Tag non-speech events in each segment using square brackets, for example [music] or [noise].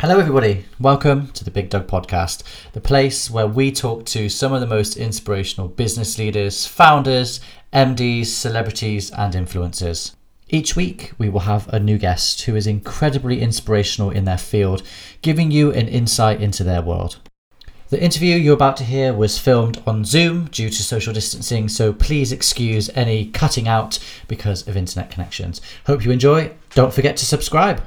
Hello, everybody. Welcome to the BiGDUG Podcast, the place where we talk to some of the most inspirational business leaders, founders, MDs, celebrities, and influencers. Each week, we will have a new guest who is incredibly inspirational in their field, giving you an insight into their world. The interview you're about to hear was filmed on Zoom due to social distancing, so please excuse any cutting out because of internet connections. Hope you enjoy. Don't forget to subscribe.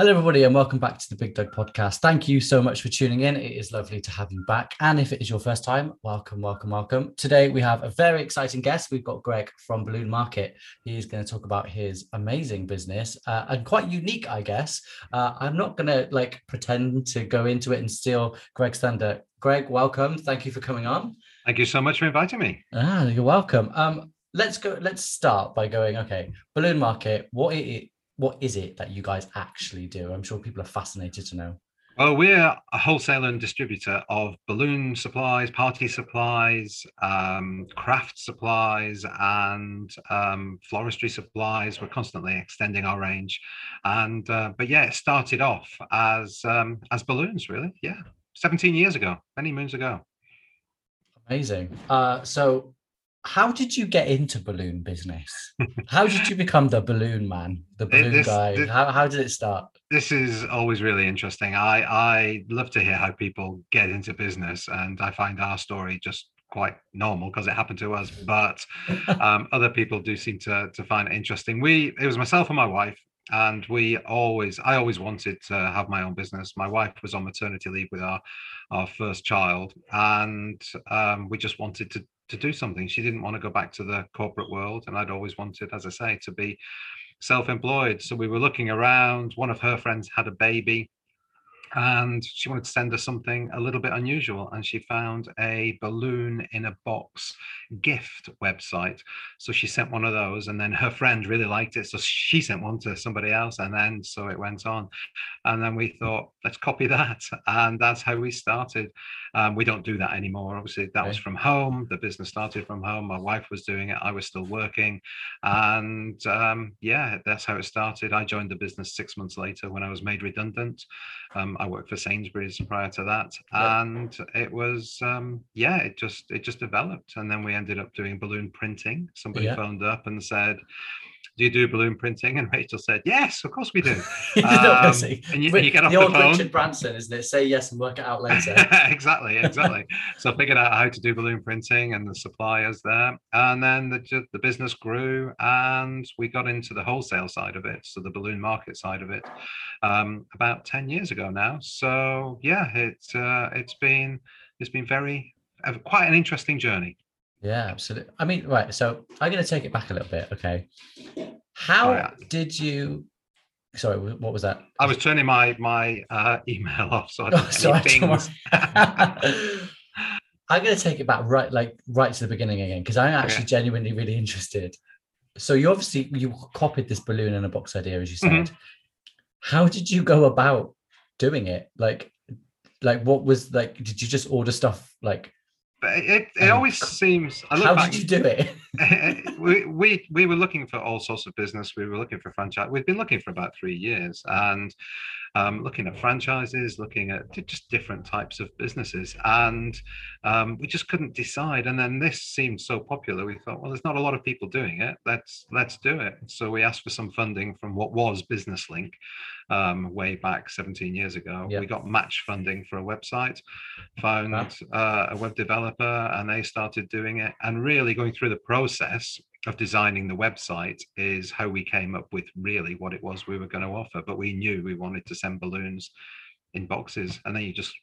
Hello, everybody, and welcome back to the BiGDUG podcast. Thank you so much for tuning in. It is lovely to have you back. And if it is your first time, welcome, welcome, welcome. Today, we have a very exciting guest. We've got Greg from Balloon Market. He's going to talk about his amazing business uh, and quite unique, I guess. Uh, I'm not going to like pretend to go into it and steal Greg's thunder. Greg, welcome. Thank you for coming on. Thank you so much for inviting me. Ah, you're welcome. Um, let's go. Let's start by going. Okay, Balloon Market. What it what is it that you guys actually do? I'm sure people are fascinated to know. Well, we're a wholesaler and distributor of balloon supplies, party supplies, um, craft supplies, and um, floristry supplies. We're constantly extending our range, and uh, but yeah, it started off as um, as balloons, really. Yeah, 17 years ago, many moons ago. Amazing. Uh, so how did you get into balloon business? how did you become the balloon man, the balloon this, guy? This, how, how did it start? This is always really interesting. I, I love to hear how people get into business, and I find our story just quite normal because it happened to us. But [laughs] um, other people do seem to, to find it interesting. We, it was myself and my wife, and we always, I always wanted to have my own business. My wife was on maternity leave with our our first child, and um, we just wanted to to do something. She didn't want to go back to the corporate world, and I'd always wanted, as I say, to be self-employed. So we were looking around. One of her friends had a baby, and she wanted to send us something a little bit unusual and she found a balloon in a box gift website. So she sent one of those and then her friend really liked it so she sent one to somebody else and then so it went on. And then we thought let's copy that [laughs] and that's how we started. Um, we don't do that anymore. Obviously that was from home. The business started from home. My wife was doing it. I was still working. And um, yeah that's how it started. I joined the business six months later when i was made redundant. Um, I worked for Sainsbury's prior to that, and it was um, yeah, it just it just developed, and then we ended up doing balloon printing. Somebody yeah. phoned up and said, do you do balloon printing? And Rachel said, yes, of course we do. [laughs] um, and you, you, get off the, the old phone. Richard Branson, isn't it? Say yes and work it out later. [laughs] exactly, exactly. so I figured out how to do balloon printing and the suppliers there. And then the, the business grew and we got into the wholesale side of it. So the balloon market side of it um, about 10 years ago now. So yeah, it's, uh, it's been, it's been very, uh, quite an interesting journey. Yeah, absolutely. I mean, right. So I'm going to take it back a little bit. Okay. How oh, yeah. did you? Sorry, what was that? I was turning my my uh, email off, so I oh, sorry, things. I'm going to take it back right, like right to the beginning again, because I'm actually okay. genuinely really interested. So you obviously you copied this balloon in a box idea, as you said. Mm-hmm. How did you go about doing it? Like, like what was like? Did you just order stuff like but it, it um, always seems. I look how back, did you do it? [laughs] we, we we were looking for all sorts of business. We were looking for franchise. We've been looking for about three years, and um, looking at franchises, looking at just different types of businesses, and um, we just couldn't decide. And then this seemed so popular, we thought, well, there's not a lot of people doing it. Let's let's do it. So we asked for some funding from what was Business Link, um, way back 17 years ago. Yep. We got match funding for a website, found uh, a web developer, and they started doing it. And really going through the process of designing the website is how we came up with really what it was we were going to offer. But we knew we wanted to send balloons in boxes, and then you just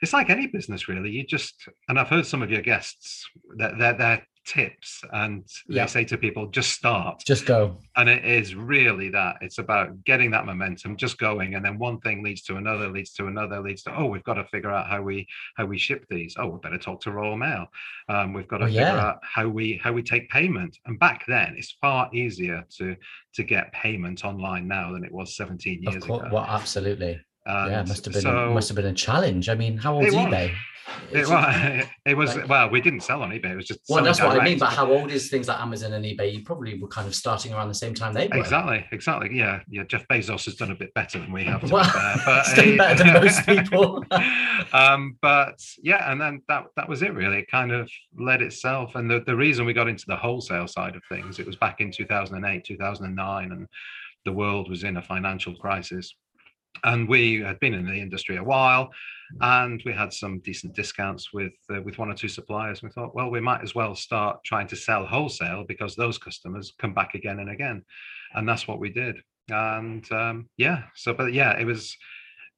it's like any business really. You just and i've heard some of your guests that they're, they're, tips and yeah. they say to people just start. Just go. And it is really that. It's about getting that momentum just going and then one thing leads to another leads to another leads to oh we've got to figure out how we how we ship these. Oh we better talk to royal mail. Um, we've got to oh, figure yeah. out how we how we take payment. And back then it's far easier to to get payment online now than it was 17 years ago. well absolutely And yeah, it must have been so, must have been a challenge. I mean, how old is eBay? It was, [laughs] it was like- well, we didn't sell on eBay. It was just Well, that's what I mean. But how old is things like Amazon and eBay? You probably were kind of starting around the same time they were. Exactly, exactly. Yeah, yeah. Jeff Bezos has done a bit better than we have. To be Well, fair, [laughs] but he's done he- better than most [laughs] people. um, but yeah, and then that that was it. Really, it kind of led itself. And the the reason we got into the wholesale side of things, it was back in 2008, 2009, and the world was in a financial crisis. And we had been in the industry a while, and we had some decent discounts with uh, with one or two suppliers. We thought, well, we might as well start trying to sell wholesale because those customers come back again and again, and that's what we did. And um, yeah, so but yeah, it was.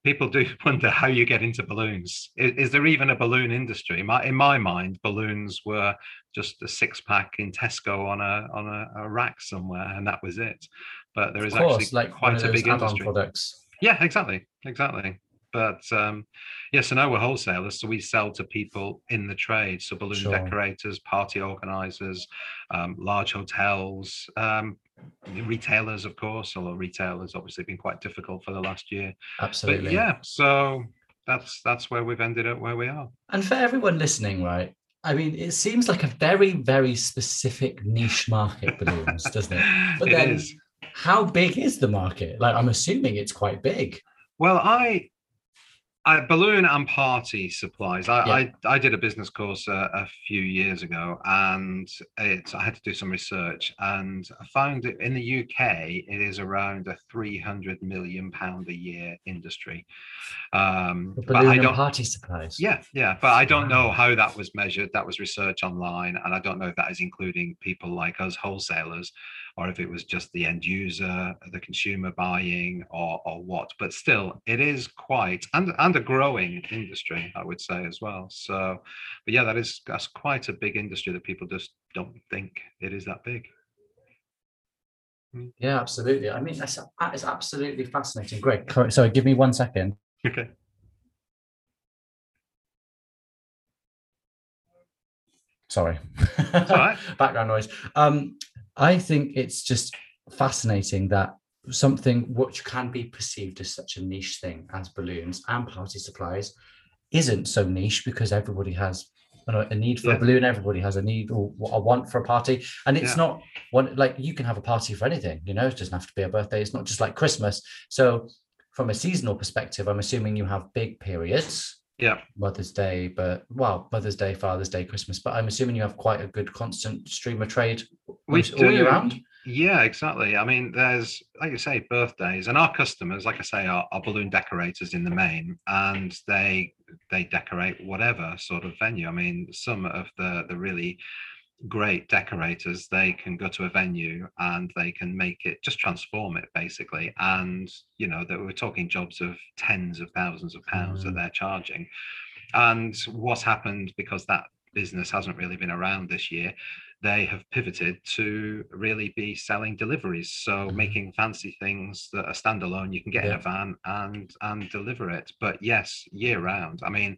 People do [laughs] wonder how you get into balloons. Is, is there even a balloon industry? My, in my mind, balloons were just a six pack in Tesco on a on a, a rack somewhere, and that was it. But there is course, actually like quite a big industry. products. Yeah, exactly, exactly. But um, yeah, so now we're wholesalers, so we sell to people in the trade, so balloon Sure. decorators, party organisers, um, large hotels, um, retailers, of course. Although retailers obviously been quite difficult for the last year. Absolutely. But yeah, so that's that's where we've ended up where we are. And for everyone listening, right? I mean, it seems like a very, very specific niche market, balloons, doesn't it? [laughs] But It then, is. How big is the market? Like, I'm assuming it's quite big. Well, I, I balloon and party supplies. I, Yeah. I, I did a business course a, a few years ago, and it's I had to do some research, and I found that in the UK it is around a three hundred million pound a year industry. Um, The but balloon I don't. party supplies. Yeah, yeah, but I don't know how that was measured. That was research online, and I don't know if that is including people like us wholesalers, or if it was just the end user, the consumer buying, or or what. But still, it is quite and and a growing industry, I would say as well. So, but yeah, that is that's quite a big industry that people just don't think it is that big. Yeah, absolutely. I mean, that's that is absolutely fascinating. Greg, sorry, give me one second. Okay. Sorry. right. [laughs] Background noise. Um, I think it's just fascinating that something which can be perceived as such a niche thing as balloons and party supplies isn't so niche because everybody has a need for Yeah. a balloon. Everybody has a need or a want for a party, and it's Yeah. not one like you can have a party for anything. You know, it doesn't have to be a birthday. It's not just like Christmas. So, from a seasonal perspective, I'm assuming you have big periods. Yeah. Mother's Day, but well, Mother's Day, Father's Day, Christmas. But I'm assuming you have quite a good constant stream of trade We most- all year round. Yeah, exactly. I mean, there's like you say, birthdays, and our customers, like I say, are, are balloon decorators in the main, and they they decorate whatever sort of venue. I mean, some of the the really great decorators, they can go to a venue and they can make it just transform it basically, and you know that we're talking jobs of tens of thousands of pounds that Mm. they're charging. And what's happened because that business hasn't really been around this year they have pivoted to really be selling deliveries so Mhm. making fancy things that are standalone you can get in a van and and deliver it but yes year round i mean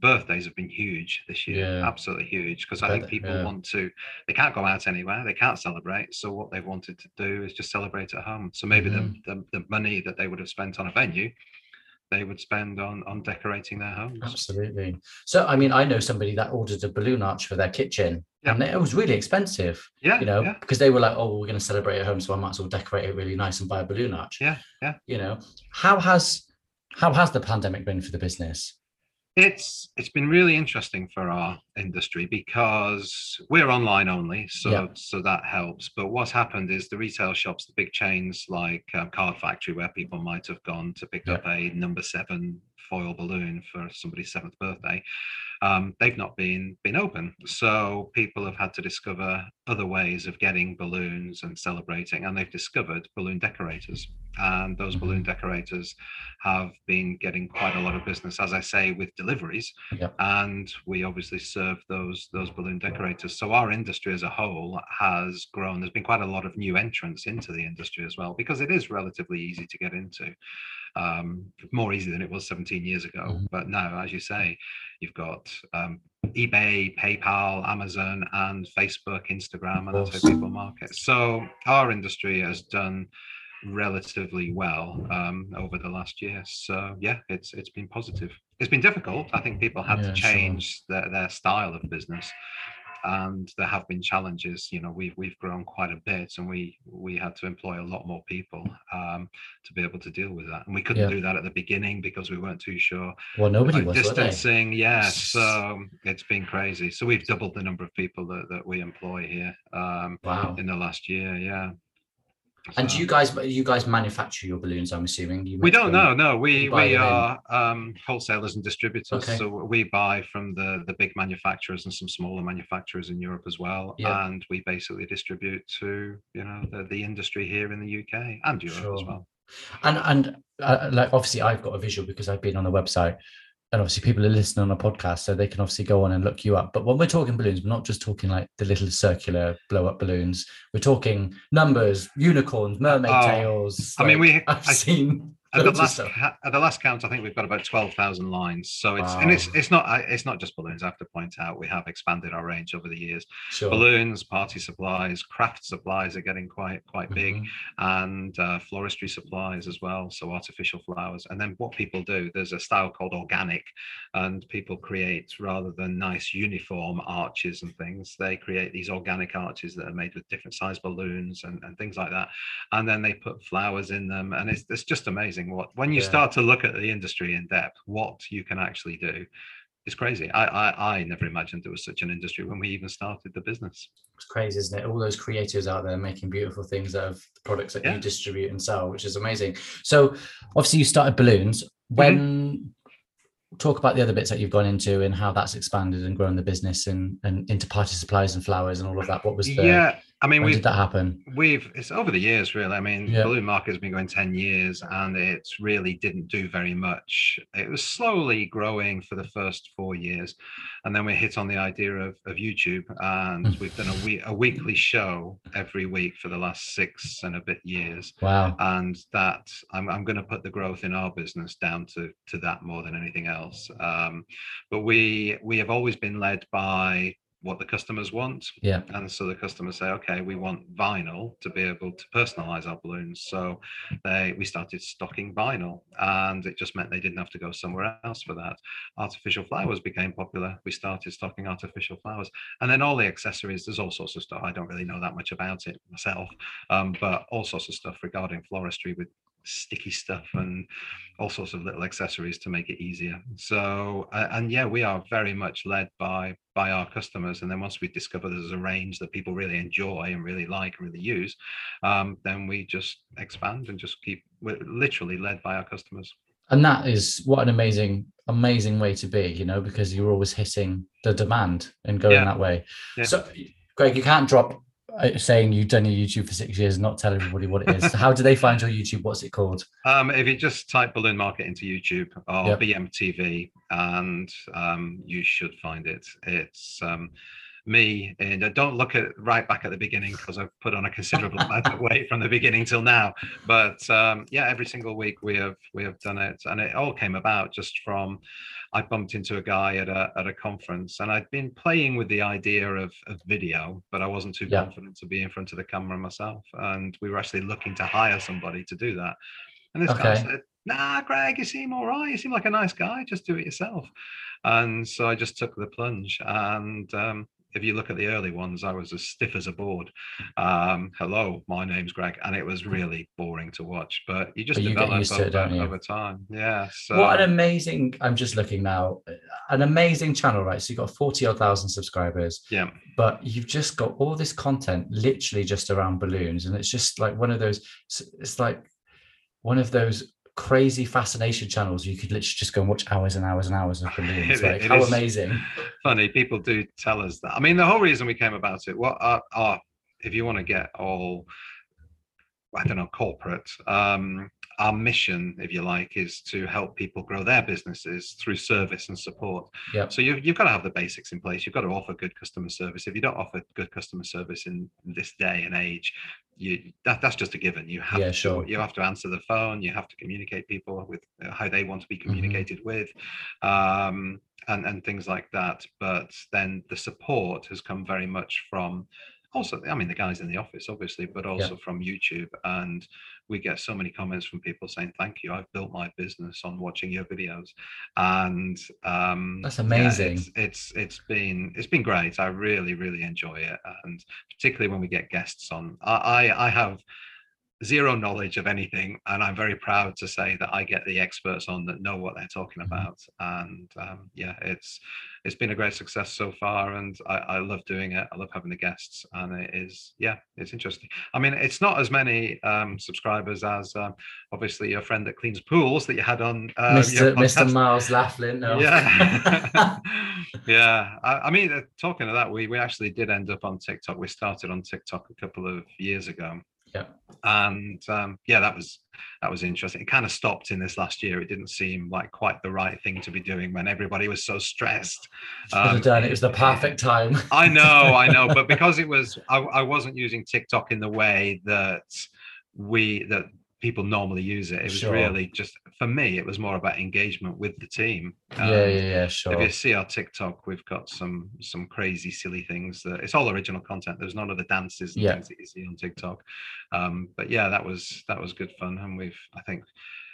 birthdays have been huge this year Yeah. absolutely huge because i think people yeah. want to they can't go out anywhere they can't celebrate so what they've wanted to do is just celebrate at home so maybe Mhm. the, the the money that they would have spent on a venue they would spend on on decorating their homes Absolutely. So, I mean, I know somebody that ordered a balloon arch for their kitchen, Yeah. and it was really expensive. yeah You know, yeah because they were like, "Oh, we're going to celebrate at home, so I might as well decorate it really nice and buy a balloon arch." yeah yeah You know, how has how has the pandemic been for the business? It's it's been really interesting for our industry because we're online only, so Yeah. so that helps. But what's happened is the retail shops, the big chains like um, Card Factory, where people might have gone to pick Yeah. up a number seven foil balloon for somebody's seventh birthday, um, they've not been been open. So people have had to discover other ways of getting balloons and celebrating, and they've discovered balloon decorators. And those Mhm. balloon decorators have been getting quite a lot of business, as I say, with deliveries. Yep. And we obviously serve those those balloon decorators. So our industry as a whole has grown. There's been quite a lot of new entrants into the industry as well, because it is relatively easy to get into. Um, more easy than it was 17 years ago. Mhm. But now, as you say, you've got um, eBay, PayPal, Amazon, and Facebook, Instagram, and that's how people market. So our industry has done relatively well um, over the last year. So yeah, it's it's been positive. It's been difficult. I think people had Yeah, to sure. change their, their style of business, and there have been challenges. You know, we've we've grown quite a bit, and we we had to employ a lot more people um, to be able to deal with that. And we couldn't Yeah. do that at the beginning because we weren't too sure Well, nobody like was, distancing yeah so it's been crazy so we've doubled the number of people that, that we employ here um Wow. in the last year yeah And do you guys you guys manufacture your balloons? I'm assuming you. we don't know no we we are um wholesalers and distributors Okay. so we buy from the the big manufacturers and some smaller manufacturers in europe as well Yeah. and we basically distribute to you know the, the industry here in the uk and europe as well And and uh, like obviously I've got a visual because I've been on the website, and obviously people are listening on a podcast, so they can obviously go on and look you up. But when we're talking balloons, we're not just talking like the little circular blow up balloons. We're talking numbers, unicorns, mermaid Oh, tails. I mean, we- [laughs] I've I- seen at the last at the last count, I think we've got about twelve thousand lines. So it's and it's it's not it's not just balloons. I have to point out we have expanded our range over the years. Sure. Balloons, party supplies, craft supplies are getting quite quite big, Mhm. and uh, floristry supplies as well. So artificial flowers. And then what people do, there's a style called organic, and people create rather than nice uniform arches and things, they create these organic arches that are made with different size balloons and, and things like that. And then they put flowers in them, and it's it's just amazing what when you Yeah. start to look at the industry in depth, what you can actually do. It's crazy. I, I I never imagined there was such an industry when we even started the business. It's crazy, isn't it? All those creators out there making beautiful things out of the products that Yeah. you distribute and sell, which is amazing. So obviously you started balloons. Mm-hmm. When talk about the other bits that you've gone into and how that's expanded and grown the business and, and into party supplies and flowers and all of that. What was the yeah, I mean, when we've did that happen? we've it's over the years really. I mean, Yeah. balloon market has been going ten years, and it really didn't do very much. It was slowly growing for the first four years, and then we hit on the idea of of YouTube, and Mm. we've done a week a weekly show every week for the last six and a bit years. Wow. and that I'm, I'm going to put the growth in our business down to to that more than anything else. Um, but we we have always been led by what the customers want, Yeah. and so the customers say, okay, we want vinyl to be able to personalize our balloons. So they we started stocking vinyl, and it just meant they didn't have to go somewhere else for that. Artificial flowers became popular. We started stocking artificial flowers, and then all the accessories. There's all sorts of stuff. I don't really know that much about it myself, um, but all sorts of stuff regarding floristry with sticky stuff and all sorts of little accessories to make it easier so uh, and yeah we are very much led by by our customers and then once we discover there's a range that people really enjoy and really like and really use um, then we just expand and just keep we're literally led by our customers And that is what an amazing, amazing way to be, you know, because you're always hitting the demand and going Yeah. that way. Yeah. So, Greg, you can't drop saying you've done your YouTube for six years and not tell everybody what it is. So how do they find your YouTube? What's it called? Um, if you just type balloon market into YouTube or Yep. BMTV, and um, you should find it. It's um, me, and uh, don't look at right back at the beginning because I've put on a considerable amount of weight from the beginning till now. But um, yeah, every single week we have we have done it, and it all came about just from I bumped into a guy at a at a conference, and I'd been playing with the idea of, of video, but I wasn't too Yeah. confident to be in front of the camera myself. And we were actually looking to hire somebody to do that. And this guy said, Nah, Greg, you seem all right. You seem like a nice guy. Just do it yourself. And so I just took the plunge. And um, if you look at the early ones, I was as stiff as a board. Um, hello, my name's Greg. And it was really boring to watch, but you just But you develop over, over time. Yeah. So what an amazing, I'm just looking now, an amazing channel, right? So you've got 40 odd thousand subscribers. yeah. but you've just got all this content literally just around balloons and it's just like one of those it's like one of those crazy fascination channels you could literally just go and watch hours and hours and hours of [laughs] balloons It- like it how amazing. funny people do tell us that. I mean the whole reason we came about it what are, are if you want to get all i don't know corporate um our mission if you like is to help people grow their businesses through service and support. Yep. so you've, you've got to have the basics in place. You've got to offer good customer service. If you don't offer good customer service in this day and age you that, that's just a given you have Yeah, to sure. you have to answer the phone you have to communicate people with uh, how they want to be Mm-hmm. communicated with um and and things like that but then the support has come very much from also, I mean, the guys in the office, obviously, but also from YouTube. And we get so many comments from people saying, "Thank you, I've built my business on watching your videos," and um, That's yeah, amazing. it's, it's it's been it's been great. I really really enjoy it, and particularly when we get guests on. I I, I have zero knowledge of anything and i'm very proud to say that i get the experts on that know what they're talking Mhm. about and um, yeah it's it's been a great success so far and I, I love doing it i love having the guests and it is yeah it's interesting i mean it's not as many um, subscribers as um, obviously your friend that cleans pools that you had on uh, Mr. Mr. Miles Laughlin. No. Yeah, [laughs] [laughs] yeah. I, I mean, uh, talking of that, we we actually did end up on TikTok. We started on TikTok a couple of years ago. Yeah. And um, yeah, that was that was interesting. It kind of stopped in this last year. It didn't seem like quite the right thing to be doing when everybody was so stressed. [laughs] Um, done it. Was the perfect [laughs] time. I know, I know, but [laughs] because it was, I, I wasn't using TikTok in the way that we that people normally use it. It was Sure. really just for me. It was more about engagement with the team. yeah, yeah, And yeah, If you see our TikTok, we've got some some crazy, silly things. That it's all original content. There's none of the dances and Yeah. things that you see on TikTok. Um, but yeah, that was that was good fun, and we've I think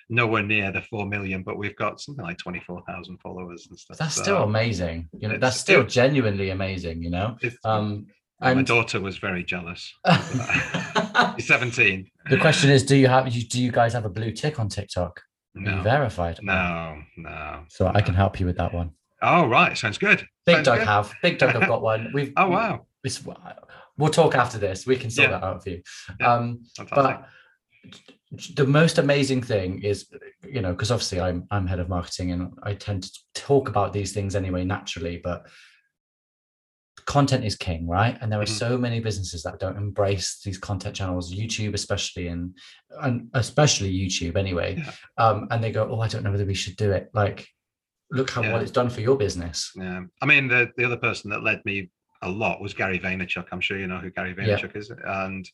nowhere near the four million, but we've got something like twenty four thousand followers and stuff. That's so still amazing. You know, that's still still- genuinely amazing. You know. Um, my daughter was very jealous. [laughs] [laughs] the She's 17. question is, do you have do you guys have a blue tick on TikTok? No, verified? no, no. So I can help you with that one. Oh, right. Sounds good. Big Sounds Dog good. have. BiGDUG have got one. [laughs] We've Oh, wow. it's- we'll talk after this. We can sort Yeah. that out for you. Yeah. Um, Fantastic. but the most amazing thing is, you know, because obviously I'm I'm head of marketing and I tend to talk about these things anyway naturally, but content is king, right? And there are Mhm. so many businesses that don't embrace these content channels, YouTube especially, and and especially YouTube anyway. Yeah. Um, and they go, oh, I don't know whether we should do it. Like, look how Yeah. what it's done for your business. Yeah. I mean, the, the other person that led me a lot was Gary Vaynerchuk. I'm sure you know who Gary Yeah. Vaynerchuk is. And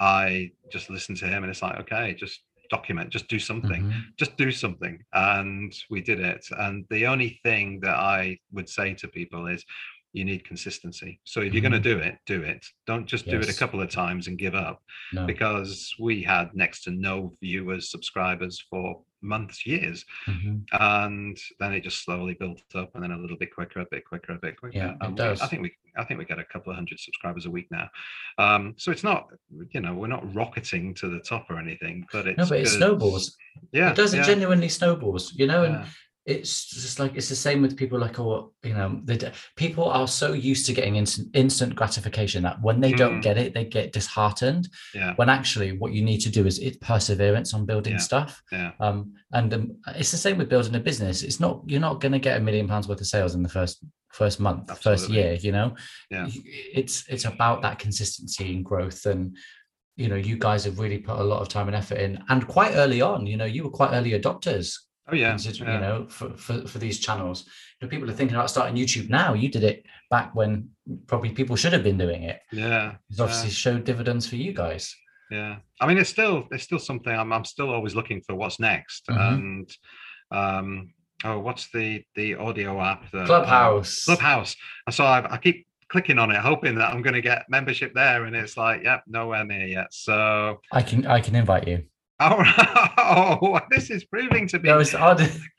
I just listened to him and it's like, okay, just document, just do something. Mhm. Just do something. And we did it. And the only thing that I would say to people is you need consistency. So if you're going to do it, do it. Don't just do it a couple of times and give up No. because we had next to no viewers, subscribers for months, years. Mhm. and then it just slowly built up and then a little bit quicker a bit quicker a bit quicker Yeah, it and does. i think we i think we get a couple of hundred subscribers a week now um so it's not you know we're not rocketing to the top or anything but it's No, but it snowballs. yeah it does. It yeah, genuinely snowballs. You know, and yeah, it's just like it's the same with people like oh you know they people are so used to getting instant instant gratification that when they don't Mm. get it they get disheartened yeah. when actually what you need to do is it perseverance on building Yeah. stuff. Yeah. Um and um, it's the same with building a business. It's not you're not going to get a million pounds worth of sales in the first first month first year you know? Yeah. It's it's about that consistency and growth and you know you guys have really put a lot of time and effort in and quite early on you know you were quite early adopters oh yeah, consider- yeah. you know for, for for these channels. You know people are thinking about starting youtube now. You did it back when probably people should have been doing it. Yeah it's obviously showed dividends for you guys. Yeah. I mean it's still it's still something i'm, I'm still always looking for what's next. Mhm. and um oh what's the the audio app that, um, clubhouse. Clubhouse. And so I, I keep clicking on it, hoping that I'm going to get membership there, and it's like, yep, nowhere near yet. So, i can i can invite you [laughs] Oh, [laughs] this is proving to be no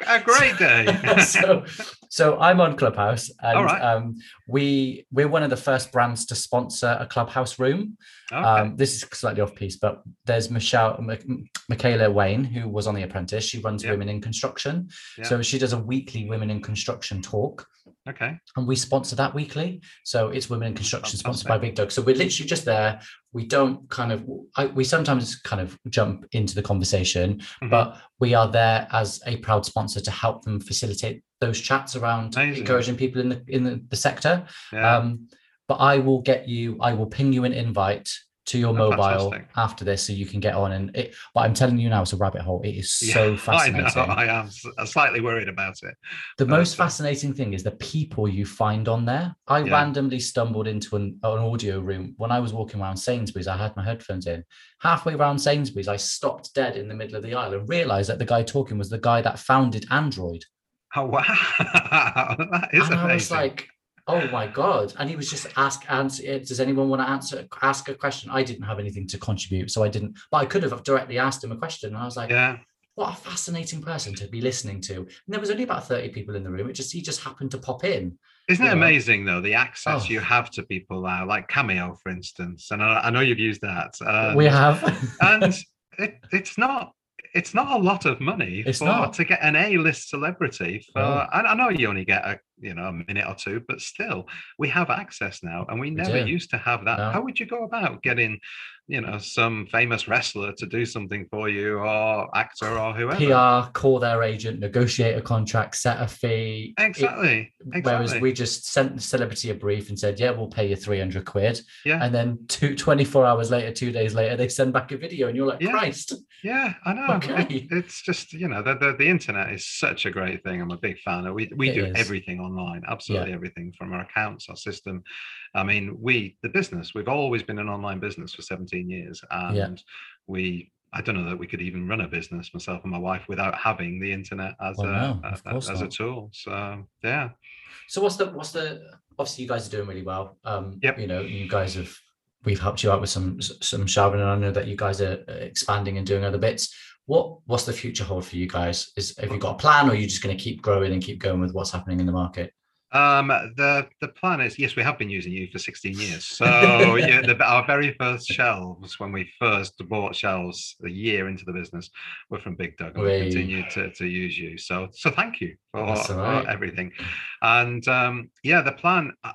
a great day. [laughs] so so i'm on clubhouse and right. um we we're one of the first brands to sponsor a clubhouse room okay. Um, this is slightly off piece, but there's Michelle, M- Michaela Wain, who was on The Apprentice. She runs Yep. Women in Construction. Yeah. So she does a weekly Women in Construction talk, okay. and we sponsor that weekly. So it's Women in Construction, sponsored by BiGDUG. So we're literally just there. We don't kind of, I, we sometimes kind of jump into the conversation, Mhm. but we are there as a proud sponsor to help them facilitate those chats around Amazing. encouraging people in the in the, the sector. Yeah. Um, but I will get you, I will ping you an invite to your Oh, mobile fantastic. after this so you can get on. And it, but I'm telling you now, it's a rabbit hole. It is Yeah, so [laughs] I fascinating. know. I am I'm slightly worried about it. the most but- uh, fascinating thing is the people you find on there. I Yeah. randomly stumbled into an, an audio room when I was walking around Sainsbury's. I had my headphones in. Halfway around Sainsbury's, I stopped dead in the middle of the aisle and realized that the guy talking was the guy that founded Android. Oh wow, [laughs] that is and amazing. I was like, oh my god! And he was just ask answer. Does anyone want to answer? Ask a question. I didn't have anything to contribute, so I didn't. But I could have directly asked him a question. And I was like, yeah. What a fascinating person to be listening to. And there was only about 30 people in the room. It just he just happened to pop in. Isn't it know? amazing though the access Oh. you have to people now, like Cameo, for instance? And I, I know you've used that. Um, we have. and [laughs] it, it's not it's not a lot of money It's for not. to get an A-list celebrity for No. I, I know you only get a you know a minute or two, but still we have access now and we never do. used to have that. No. How would you go about getting, you know, some famous wrestler to do something for you or actor or whoever? PR, call their agent, negotiate a contract, set a fee. It- Exactly. Whereas we just sent the celebrity a brief and said, yeah, we'll pay you 300 quid. Yeah. And then two, 24 hours later, two days later, they send back a video and you're like, Yeah. Christ. Yeah, I know. It- it's just you know the, the the internet is such a great thing. I'm a big fan. of We we It do is. everything online, absolutely everything from our accounts, our system. I mean, we the business. We've always been an online business for 17 years, and Yeah. we. I don't know that we could even run a business, myself and my wife, without having the internet as Well, a, no, a- as a tool. So yeah, So what's the, what's the, obviously you guys are doing really well. Um, Yep. You know, you guys have, we've helped you out with some, some Charbon and I know that you guys are uh, expanding and doing other bits. What, what's the future hold for you guys? Is, have you got a plan or are you just going to keep growing and keep going with what's happening in the market? Um, the the plan is yes, we have been using you for 16 years. So [laughs] yeah, the, our very first shelves when we first bought shelves a year into the business were from BiGDUG, and we Way. continue to, to use you. So so thank you for, all for everything. And um, yeah, the plan. I,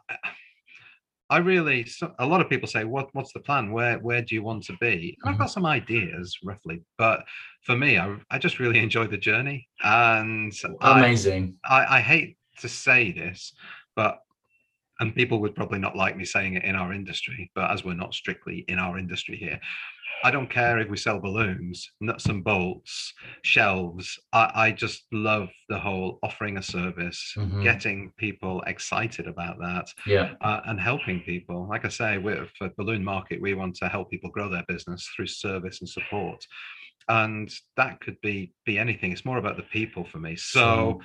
I really a lot of people say, what what's the plan? Where where do you want to be? And I've Mm-hmm. got some ideas roughly, but for me, I I just really [laughs] enjoy the journey and I, Amazing. I, I hate to say this, but and people would probably not like me saying it in our industry, but as we're not strictly in our industry here, I don't care if we sell balloons, nuts and bolts, shelves. I, I just love the whole offering a service, Mhm. getting people excited about that, Yeah. uh, and helping people. Like I say, we're, for Balloon Market, we want to help people grow their business through service and support. And that could be be anything. It's more about the people for me. So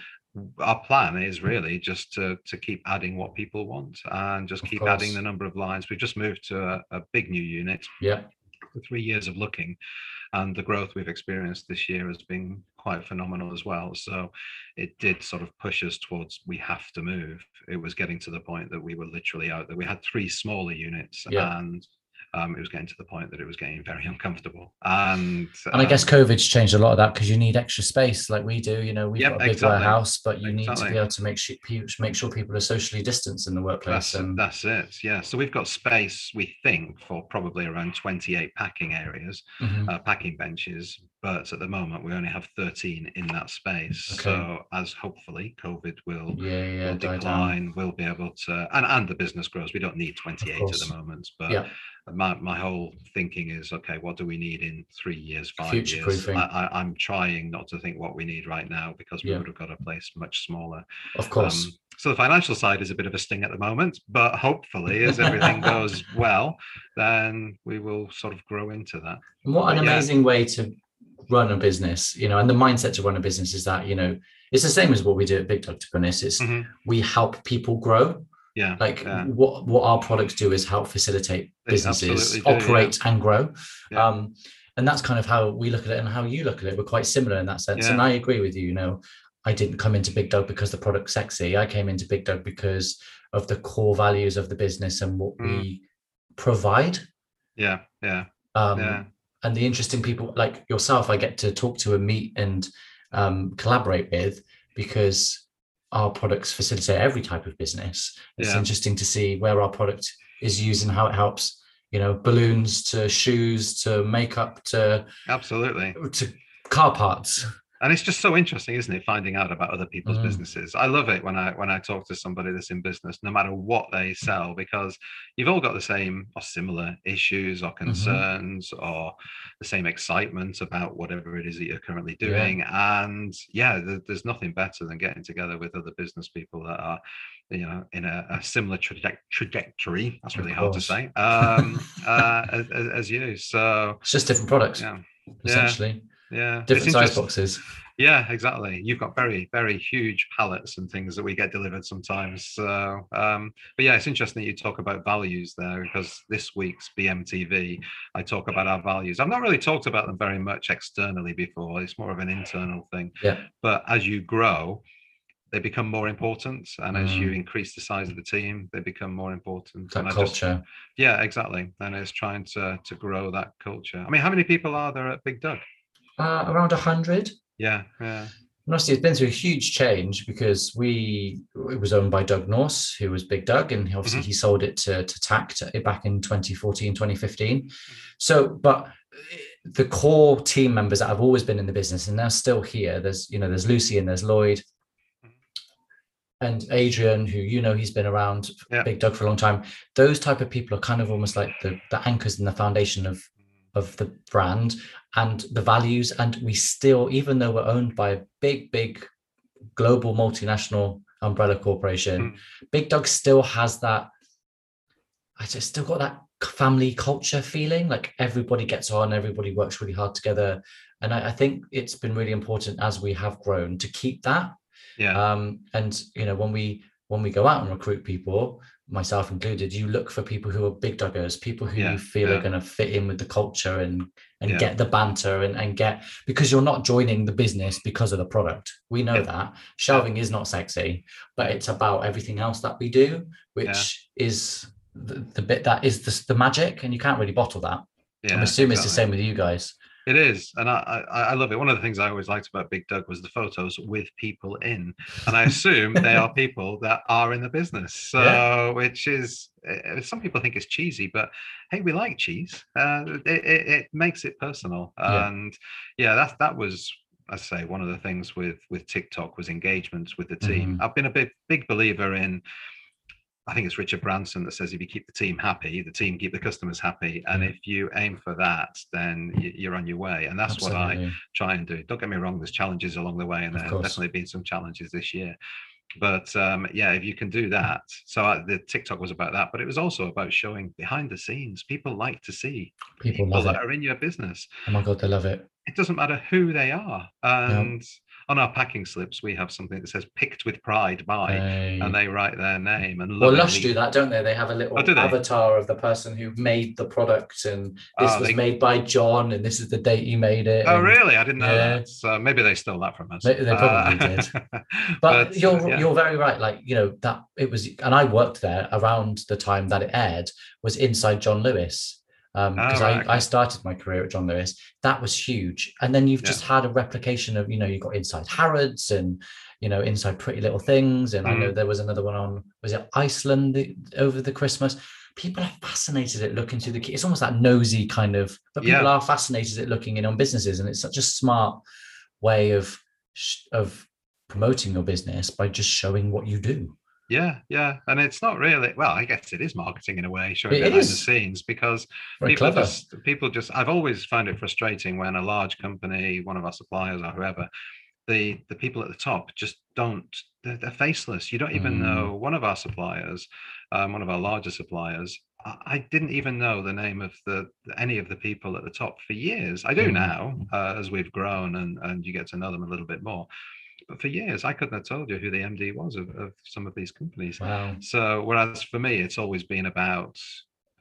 our plan is really just to to keep adding what people want and just Of keep adding the number of lines. We've just moved to a, a big new unit Yeah. Three years of looking, and the growth we've experienced this year has been quite phenomenal as well. So it did sort of push us towards we have to move. It was getting to the point that we were literally out there. We had three smaller units, Yeah. and um, it was getting to the point that it was getting very [laughs] uncomfortable. And And I guess um, COVID's changed a lot of that because you need extra space, like we do. You know, we've Yep, got a big exactly. warehouse, but you need to be able to make sure make sure people are socially distanced in the workplace. That's, And that's it. Yeah. So we've got space, we think, for probably around 28 packing areas, Mhm. uh, packing benches. But at the moment, we only have 13 in that space. Okay. So as hopefully COVID will, yeah, yeah, will die down. decline, we'll be able to, and, and the business grows. We don't need 28 at the moment. But Yeah, my, my whole thinking is okay, what do we need in three years, five years? I, I, I'm trying not to think what we need right now because we would have got a place much smaller. of course. Um, so the financial side is a bit of a sting at the moment, but hopefully, as everything [laughs] goes well, then we will sort of grow into that. And what an yeah. amazing way to run a business, you know, and the mindset to run a business is that, you know, it's the same as what we do at BiGDUG to be. It's Mhm. we help people grow. Yeah, Like yeah. what what our products do is help facilitate They businesses do, yeah. operate and grow. Yeah. Um, and that's kind of how we look at it and how you look at it. We're quite similar in that sense. Yeah. And I agree with you, you know, I didn't come into BiGDUG because the product's sexy. I came into BiGDUG because of the core values of the business and what Mm. we provide. yeah, yeah, Um, yeah, and the interesting people like yourself I get to talk to and meet and um, collaborate with because our products facilitate every type of business. It's Yeah. interesting to see where our product is used and how it helps, you know, balloons to shoes to makeup to absolutely. to car parts. And it's just so interesting, isn't it? Finding out about other people's Mm. businesses. I love it when I when I talk to somebody that's in business, no matter what they sell, because you've all got the same or similar issues or Mm-hmm. concerns or the same excitement about whatever it is that you're currently Yeah. doing. And yeah, there, there's nothing better than getting together with other business people that are, you know, in a, a similar traje- trajectory. That's really hard to say. Um, [laughs] uh, as, as- as you. So It's just different products, yeah, essentially. yeah, It's Different size boxes. Yeah, exactly. You've got very, very huge pallets and things that we get delivered sometimes. So, um, but yeah, it's interesting that you talk about values there because this week's BMTV, I talk about our values. I've not really talked about them very much externally before. It's more of an internal thing. Yeah. But as you grow, they become more important, and as you Mm. increase the size of the team, they become more important. That and I just, culture. yeah, exactly. And it's trying to to grow that culture. I mean, how many people are there at BiGDUG? Uh, around a hundred. Yeah, yeah, And Honestly, it's been through a huge change because we it was owned by Doug Norse, who was Big Doug, and obviously Mhm. he sold it to, to TAKKT back in 2014, 2015. So, but eh, the core team members that have always been in the business and they're still here. There's you know there's Lucy and there's Lloyd Mhm. and Adrian, who you know he's been around Yeah. BiGDUG for a long time. Those type of people are kind of almost like the, the anchors and the foundation of of the brand and the values. And we still, even though we're owned by a big, big global multinational umbrella corporation, Mm. BiGDUG still has that. I just still got that family culture feeling. Like everybody gets on, everybody works really hard together, and I, I think it's been really important as we have grown to keep that. yeah, Um, and you know, when we when we go out and recruit people, myself included, you look for people who are big doggers, people who Yeah, you feel yeah. are going to fit in with the culture and and Yeah. get the banter and, and get because you're not joining the business because of the product. We know that shelving is not sexy, but it's about everything else that we do, which is the, the bit that is the, the magic, and you can't really bottle that. I'm assuming it's the same with you guys. It is, and I, I I love it. One of the things I always liked about BiGDUG was the photos with people in, and I assume they are [laughs] people that are in the business. So, Yeah. which is uh, some people think it's cheesy, but hey, we like cheese. Uh, it, it, it makes it personal, Yeah. and yeah, that that was. I say one of the things with with TikTok was engagement with the team. Mhm. I've been a big big believer in I think it's Richard Branson that says if you keep the team happy, the team keep the customers happy. And Yeah. if you aim for that, then you're on your way. And that's what I try and do. Don't get me wrong, there's challenges along the way, and Of there have definitely been some challenges this year. But um, yeah, if you can do that. So uh, the TikTok was about that, but it was also about showing behind the scenes. People like to see People people that it. are in your business. Oh my god, they love it. It doesn't matter who they are. And on our packing slips, we have something that says "Picked with Pride by," They- and they write their name. And Well, Lush do that, don't they? They have a little Oh, avatar of the person who made the product, and this Oh, was they- made by John, and this is the date he made it. Oh, and- really? I didn't know Yeah. that. So maybe they stole that from us. They- they probably did. [laughs] But, uh, you're yeah. you're very right. Like you know that it was, and I worked there around the time that it aired was inside John Lewis. Because Oh, I, right, I okay. started my career at John Lewis, that was huge. And then you've Yeah. just had a replication of, you know, you've got Inside Harrods and, you know, Inside Pretty Little Things. And I know Mm. there was another one on, was it Iceland the, over the Christmas? People are fascinated at looking through the, key- it's almost that nosy kind of, but people Yeah. are fascinated at looking in on businesses. And it's such a smart way of, of promoting your business by just showing what you do. Yeah, yeah, and it's not really. Well, I guess it is marketing in a way, showing It behind the scenes because Very people clever. just people just. I've always found it frustrating when a large company, one of our suppliers or whoever, the the people at the top just don't. They're, they're faceless. You don't even Mm. know one of our suppliers, um, one of our larger suppliers. I, I didn't even know the name of the any of the people at the top for years. I do Mm. now uh, as we've grown and and you get to know them a little bit more. But for years, I couldn't have told you who the MD was of, of some of these companies. Wow. So, whereas for me, it's always been about.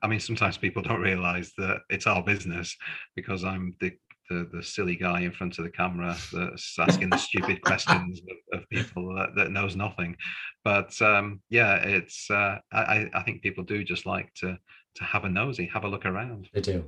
I mean, sometimes people [laughs] don't realize that it's our business because I'm the the, the silly guy in front of the camera that's [laughs] asking the stupid questions of, of people that, that knows nothing. But um, yeah, it's. Uh, I I think people do just like to to have a nosy, have a look around. They do.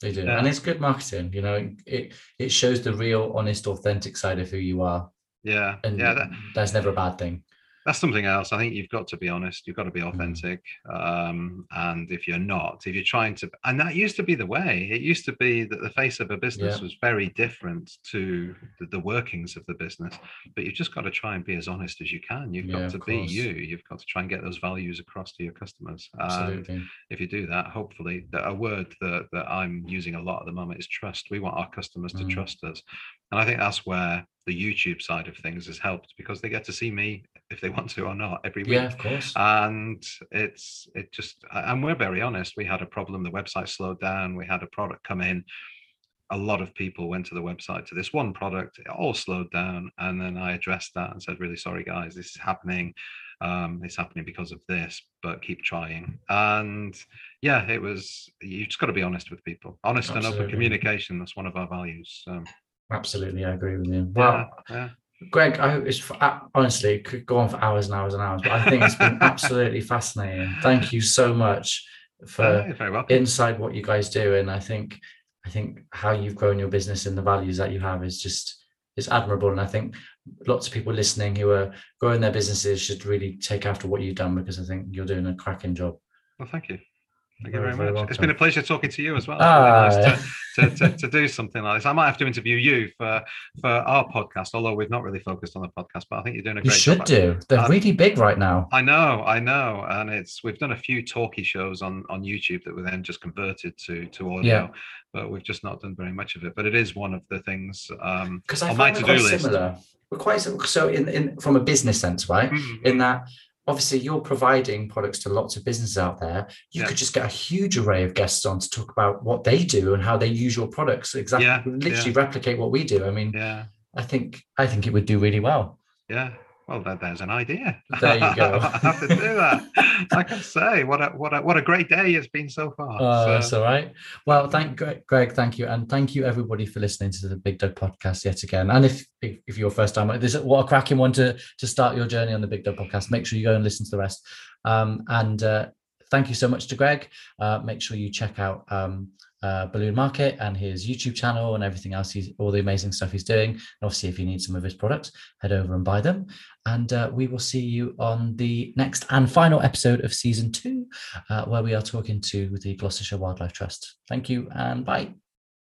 They do. Yeah. And it's good marketing, you know, it it shows the real, honest, authentic side of who you are. Yeah, And yeah. That, that's never a bad thing. that's something else. I think you've got to be honest. You've got to be Mm. authentic. Um, and if you're not, if you're trying to, and that used to be the way. It used to be that the face of a business Yeah. was very different to the, the workings of the business. But you've just got to try and be as honest as you can. You've Yeah, got to be you. You've got to try and get those values across to your customers. And Absolutely. if you do that, hopefully, a word that, that I'm using a lot at the moment is trust. We want our customers to Mm. trust us. And I think that's where the YouTube side of things has helped because they get to see me if they want to or not every week. Yeah, of course. And it's it just and we're very honest. We had a problem. The website slowed down. We had a product come in. a lot of people went to the website to this one product. It all slowed down, and then I addressed that and said, "Really sorry, guys. This is happening. Um, it's happening because of this, but keep trying." And yeah, it was. You just got to be honest with people. Honest Absolutely. and open communication. That's one of our values. Um, Absolutely, I agree with you. Well, yeah, yeah. Greg, I hope it's honestly it could go on for hours and hours and hours, but I think it's been [laughs] absolutely fascinating. Thank you so much for oh, inside what you guys do, and I think I think how you've grown your business and the values that you have is just is admirable. And I think lots of people listening who are growing their businesses should really take after what you've done because I think you're doing a cracking job. Well, thank you. Thank you very, very much. Welcome. It's been a pleasure talking to you as well. Ah, really nice to, to, to, to, do something like this. I might have to interview you for for our podcast, although we've not really focused on the podcast. But I think you're doing a great. You should job. do. They're um, really big right now. I know, I know, and it's we've done a few talkie shows on on YouTube that were then just converted to to audio. Yeah. But we've just not done very much of it. But it is one of the things um, I on my to do list. Similar. We're quite so in in from a business sense, right? Mm-hmm. In that obviously you're providing products to lots of businesses out there you yeah. could just get a huge array of guests on to talk about what they do and how they use your products exactly yeah. literally yeah. replicate what we do i mean yeah i think i think it would do really well yeah well, there's an idea. There you go. [laughs] I have to do that. I can say what a what a what a great day it's been so far. Oh, so. that's all right. Well, thank Greg, thank you, and thank you everybody for listening to the BiGDUG podcast yet again. And if if, if you're first time, this what a cracking one to to start your journey on the BiGDUG podcast. Make sure you go and listen to the rest. Um, and uh, thank you so much to Greg. Uh, make sure you check out um, uh, Balloon Market and his YouTube channel and everything else. He's all the amazing stuff he's doing. And obviously, if you need some of his products, head over and buy them. And uh, we will see you on the next and final episode of season two, uh, where we are talking to the Gloucestershire Wildlife Trust. Thank you and bye.